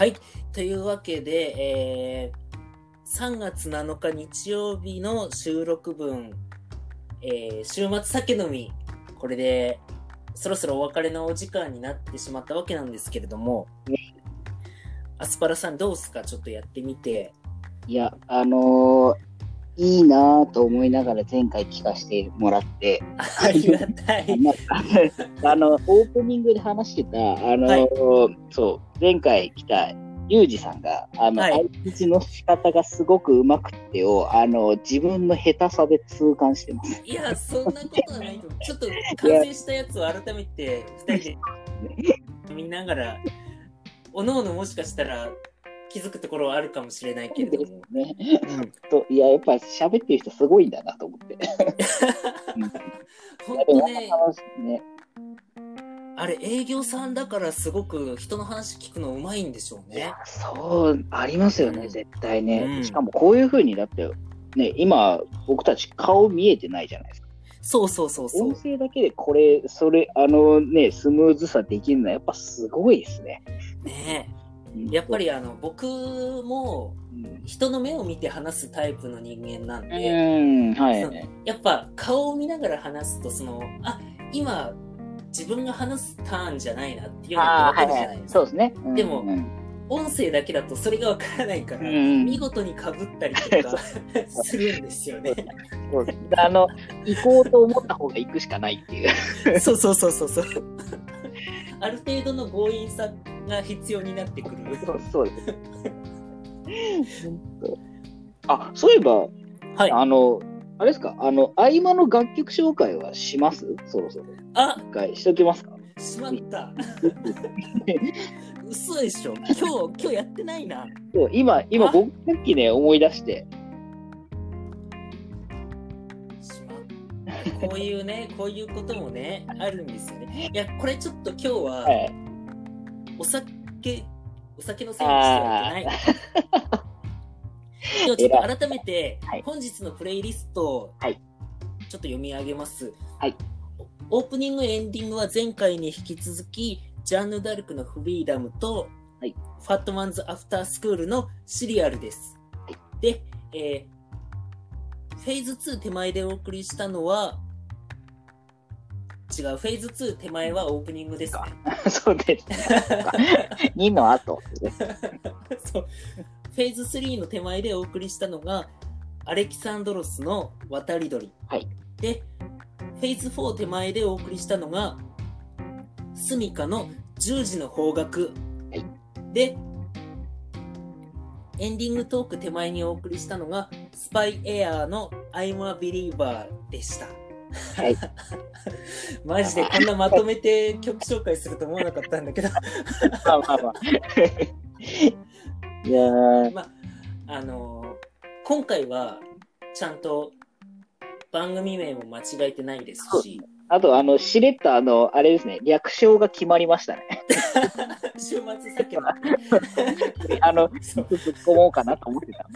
はい。というわけで、えー、3月7日日曜日の収録分、えー、週末酒飲み、これで、そろそろお別れのお時間になってしまったわけなんですけれども、アスパラさんどうすか？ちょっとやってみて。いや、あのーいいなぁと思いながら前回聞かせてもらって、ありがたい。あの、オープニングで話してた、あのーそう、前回来たユージさんが、あの、はい相槌の仕方がすごくうまくってを、あの、自分の下手さで痛感してます。いや、そんなことはないと思う。ちょっと完成したやつを改めて2人で見ながら、おのおのもしかしたら気づくところはあるかもしれないけれども。ね。うんといや、やっぱり喋ってる人すごいんだなと思って。本当ね、ね。あれ営業さんだからすごく人の話聞くのうまいんでしょうねそう、ありますよね、絶対ね。うんしかもこういう風にだって、ね、今、僕たち顔見えてないじゃないですか。そうそうそうそう音。声だけでこれ、それ、あのね、スムーズさできるのはやっぱすごいですね。ねえやっぱりあの僕もうん、人の目を見て話すタイプの人間なんうで、ん、はい。やっぱ顔を見ながら話すとそのあ今自分が話すターンじゃないなっていうのが分か。るじゃないですか。そうですね。うんでもうん音声だけだとそれが分からないから、うん見事にかぶったりとか するんですよね。そうですあの、行こうと思った方が行くしかないっていう。そうそうそうそうそう。ある程度の強引さが必要になってくる。そうそうです。あ、そういえば、はい。あの、あれですか、あの、合間の楽曲紹介はします？そろそろ。あ、一回しときますか？しまった。嘘でしょ。今日、今日やってないな。そう今、今あ？僕さっきね、思い出して。こういうね、こういうこともね、あるんですよね。いや、これちょっと今日は、はい。お酒、お酒のせいにしてはいけない。ではちょっと改めてはい、本日のプレイリストを、はい。ちょっと読み上げます。はい。オープニング、エンディングは前回に引き続き、ジャンヌ・ダルクのフリーダムと、はい。ファットマンズ・アフタースクールのシリアルです。で、えーフェーズ2手前でお送りしたのは、違う、フェーズ2手前はオープニングですね。そうです。2の後です。そう。フェーズ3の手前でお送りしたのが、アレキサンドロスの渡り鳥。はいで、フェーズ4手前でお送りしたのが、スミカの十字の方角。はいで、エンディングトーク手前にお送りしたのが、スパイエアーの I'm a Believer でした。はい。マジでこんなまとめて曲紹介すると思わなかったんだけど。まあまあまあ。いやー、まあ、あのー今回はちゃんと番組名も間違えてないですし、あと、あの、しれっと、あの、あれですね、略称が決まりましたね。週末酒の、あの、突っ込もうかなと思ってた。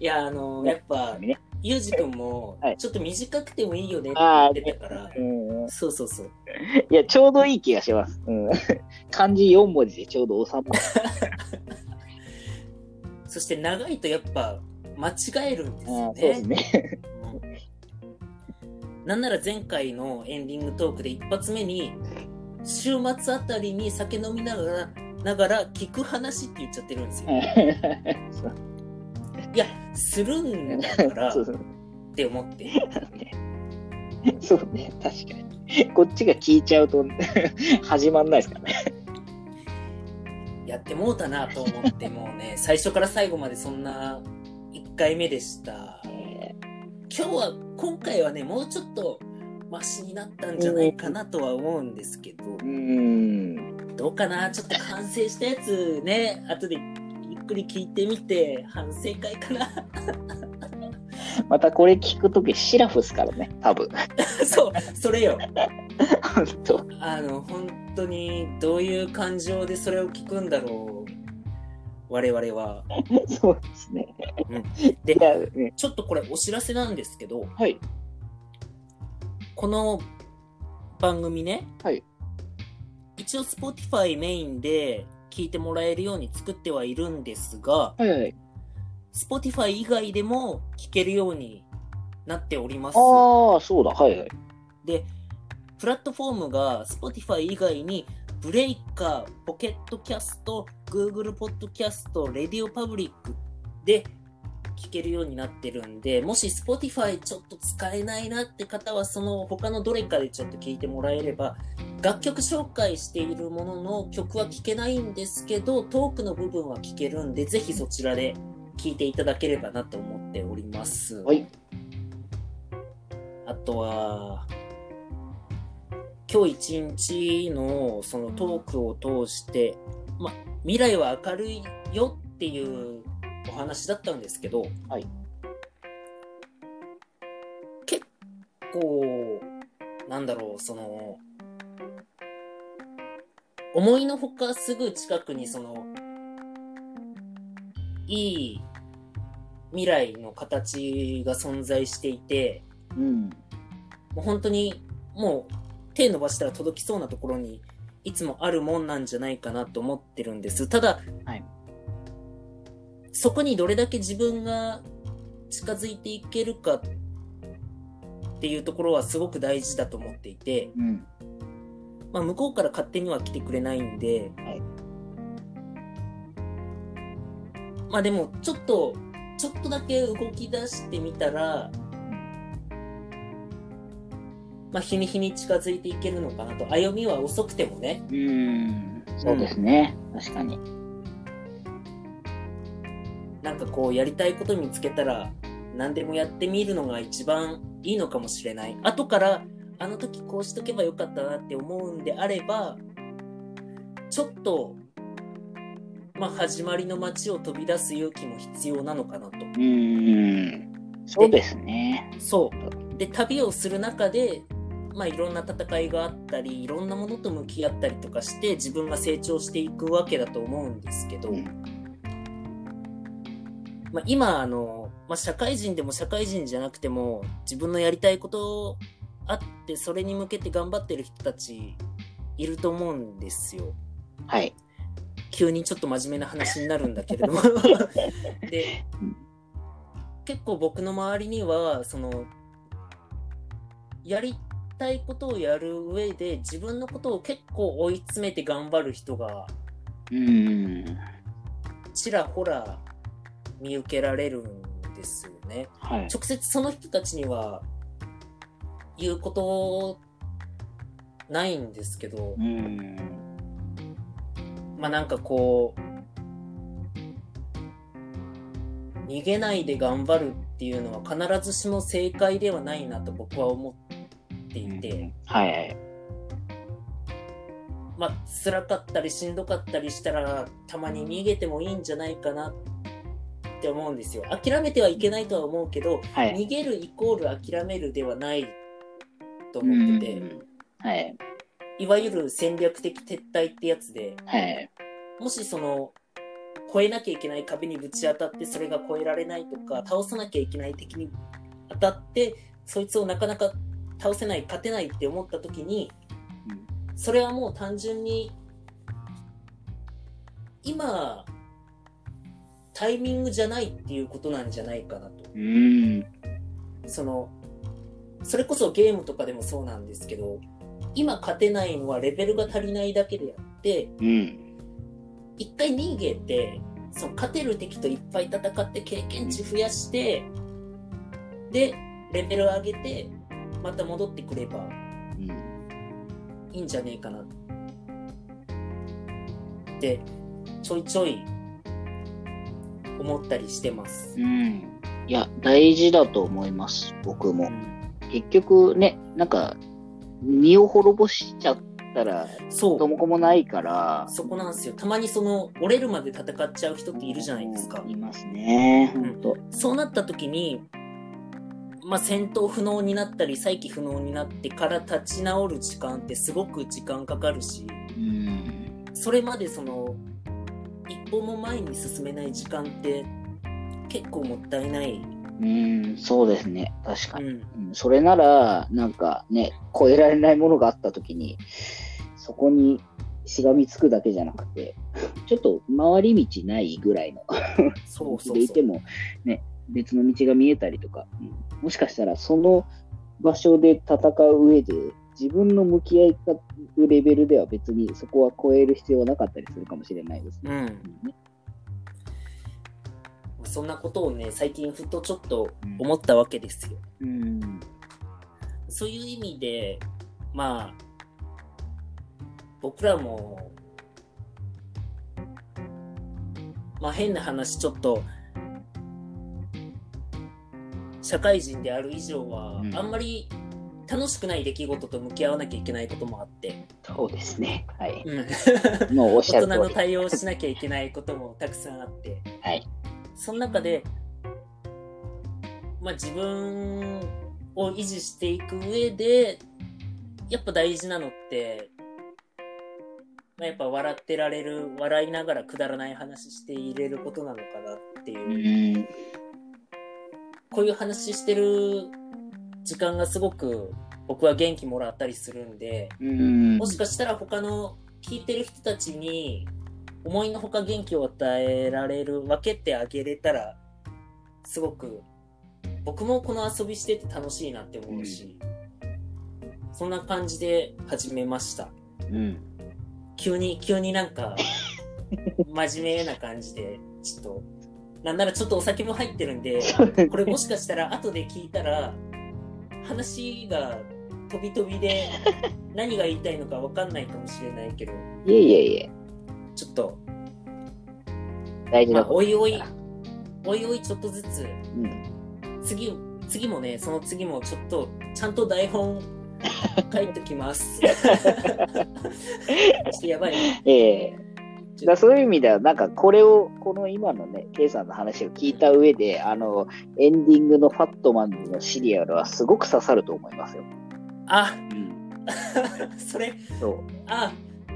いや、あのーやっぱ、ね。ゆうじくんもはい、ちょっと短くてもいいよねってあ言ってたから、うん。そうそうそう。いや、ちょうどいい気がします。うん。漢字4文字でちょうど収まる。そして長いとやっぱ間違えるんですあよーそうですね。ね。なんなら前回のエンディングトークで一発目に、週末あたりに酒飲みながら、ながら聞く話って言っちゃってるんですよ。いや、するんだから って思って。そうね、確かに。こっちが聞いちゃうと 始まんないですからね。やってもうたなと思って、もうね、最初から最後までそんな1回目でした。今日は、今回はね、もうちょっとマシになったんじゃないかなとは思うんですけど、うーん。どうかな？ちょっと完成したやつね、後でゆっくり聞いてみて、反省会かなまたこれ聞くときシラフっすからね、多分。そう、それよ。本当。あの、本当にどういう感情でそれを聞くんだろう。我々は。そうですね。でい、や、ね、ちょっとこれお知らせなんですけど、はい。この番組ね、はい1一応 Spotify メインで聞いてもらえるように作ってはいるんですが、はいはい。Spotify 以外でも聞けるようになっております。ああ、そうだ。はいはい。で、プラットフォームが Spotify 以外に Breaker、Pocket Casts、Google ポッドキャスト、 RadioPublic で聞けるようになってるんで、もし Spotify ちょっと使えないなって方は、その他のどれかでちょっと聞いてもらえれば、楽曲紹介しているものの曲は聴けないんですけど、トークの部分は聴けるんで、ぜひそちらで聞いていただければなと思っております。はい。あとは、今日一日のそのトークを通して、ま、未来は明るいよっていうお話だったんですけど、はい結構、なんだろう、その、思いのほかすぐ近くにその、いい未来の形が存在していて、うん。もう本当にもう手伸ばしたら届きそうなところにいつもあるもんなんじゃないかなと思ってるんです。ただ、はいそこにどれだけ自分が近づいていけるかっていうところはすごく大事だと思っていて、うん。まあ、向こうから勝手には来てくれないんで、はいまあでもちょっとちょっとだけ動き出してみたら、まあ、日に日に近づいていけるのかなと歩みは遅くてもねうん。そうですね。確かに。なんかこうやりたいこと見つけたら何でもやってみるのが一番いいのかもしれない後からあの時こうしとけばよかったなって思うんであればちょっとまあ始まりの街を飛び出す勇気も必要なのかなとうん。そうですね。そうで旅をする中でまあいろんな戦いがあったりいろんなものと向き合ったりとかして自分が成長していくわけだと思うんですけど、うんまあ、今あの、まあ、社会人でも社会人じゃなくても自分のやりたいことあってそれに向けて頑張ってる人たちいると思うんですよ。はい。急にちょっと真面目な話になるんだけれども で結構僕の周りにはそのやりたいことをやる上で自分のことを結構追い詰めて頑張る人がうん。ちらほら見受けられるんですよね。はい。直接その人たちには言うことないんですけど、うん。まあなんかこう、逃げないで頑張るっていうのは必ずしも正解ではないなと僕は思っていて、はいはい。まあ辛かったりしんどかったりしたらたまに逃げてもいいんじゃないかなって思うんですよ。諦めてはいけないとは思うけど、はい。逃げるイコール諦めるではないと思ってて、うんはい。いわゆる戦略的撤退ってやつで、はい。もしその、越えなきゃいけない壁にぶち当たってそれが越えられないとか、倒さなきゃいけない敵に当たって、そいつをなかなか倒せない、勝てないって思った時に、それはもう単純に、今、タイミングじゃないっていうことなんじゃないかなと。うん。その、それこそゲームとかでもそうなんですけど、今勝てないのはレベルが足りないだけであって、うん。一回逃げて、その勝てる敵といっぱい戦って経験値増やして、で、レベル上げて、また戻ってくればうん。いいんじゃねえかなって、ちょいちょい思ったりしてます。うん。いや、大事だと思います。僕も。うん結局ね、なんか、身を滅ぼしちゃったら、そう。ともこもないから。そこなんですよ。たまにその、折れるまで戦っちゃう人っているじゃないですかうん。いますね。うんほんと。そうなった時に、まあ、戦闘不能になったり、再起不能になってから立ち直る時間ってすごく時間かかるし、うん。それまでその、一歩も前に進めない時間って結構もったいない。うん、そうですね。確かに。うん。うんそれなら、なんかね、超えられないものがあったときに、そこにしがみつくだけじゃなくて、ちょっと回り道ないぐらいのそうそうそ。でいうても、ね、別の道が見えたりとか、うんもしかしたらその場所で戦う上で、自分の向き合い方レベルでは別にそこは超える必要はなかったりするかもしれないですね。うん。うんねそんなことをね、最近ふとちょっと思ったわけですよ。うん。そういう意味で、まあ、僕らも、まあ変な話、ちょっと、社会人である以上は、うんあんまり楽しくない出来事と向き合わなきゃいけないこともあって、そうですね。はい。うん、もうおっしゃ大人の。対応をしなきゃいけないこともたくさんあって、はい。その中で、まあ自分を維持していく上で、やっぱ大事なのって、まあ、やっぱ笑ってられる、笑いながらくだらない話していれることなのかなっていうう、ん。こういう話してる時間がすごく僕は元気もらったりするんで、うん。もしかしたら他の聞いてる人たちに思いのほか元気を与えられる、分けてあげれたら、すごく僕もこの遊びしてて楽しいなって思うし、そんな感じで始めました。うん。急に、急になんか、真面目な感じで、ちょっと、なんならちょっとお酒も入ってるんで、これもしかしたら後で聞いたら、話が飛び飛びで何が言いたいのか分かんないかもしれないけど、いえいえいえ、ちょっと、大事まあ、なことですおいおいおいおいちょっとずつ、うん。次、次もね、その次もちょっと、ちゃんと台本 書いときます。ちょっとやばいね。ええだからそういう意味では、なんかこれを、この今のね、ケイさんの話を聞いた上で、あの、エンディングのファットマンズのシリアルはすごく刺さると思いますよ。あ、うん。それ、そう。あ、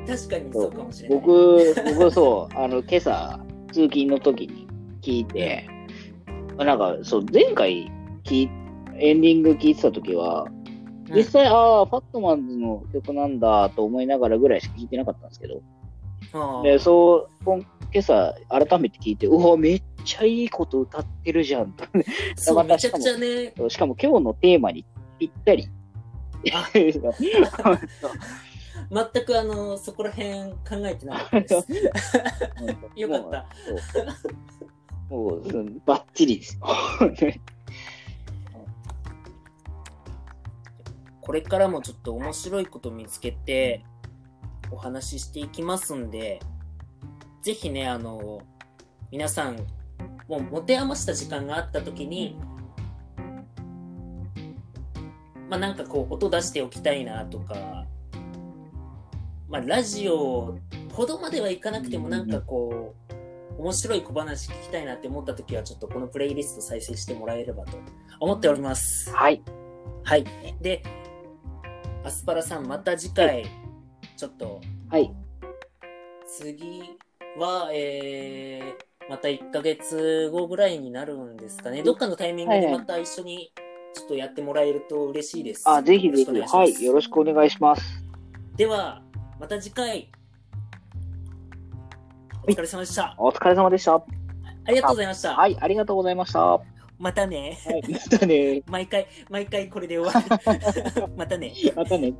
確かにそうかもしれない。僕、僕そう、あの、今朝、通勤の時に聞いて、なんか、そう、前回聞い、エンディング聞いてた時は、うん実際、ああ、ファットマンズの曲なんだと思いながらぐらいしか聞いてなかったんですけど、あで、そう、今今朝改めて聞いて、うわ、めっちゃいいこと歌ってるじゃん。そう、めちゃくちゃね、しかも今日のテーマにぴったり。全くあの、そこら辺考えてなかったです。よかった。もう、もうそうバッチリですよ。これからもちょっと面白いこと見つけて、お話ししていきますんで、ぜひね、あの、皆さん、もう持て余した時間があった時に、まあなんかこう、音出しておきたいなとか、まあラジオほどまではいかなくてもなんかこう、面白い小話聞きたいなって思った時は、ちょっとこのプレイリスト再生してもらえればと思っております。はい。はい。で、アスパラさん、また次回、ちょっと、はい。次は、えー、また1ヶ月後ぐらいになるんですかね。どっかのタイミングはいはいでまた一緒に、ちょっとやってもらえると嬉しいです。あ、ぜひぜひ、はい。よろしくお願いします。では、また次回、お疲れ様でした。お疲れ様でした。はありがとうございました。い。ありがとうございました。はまたね。い。またね。毎回、毎回これで終わる。またね。またね。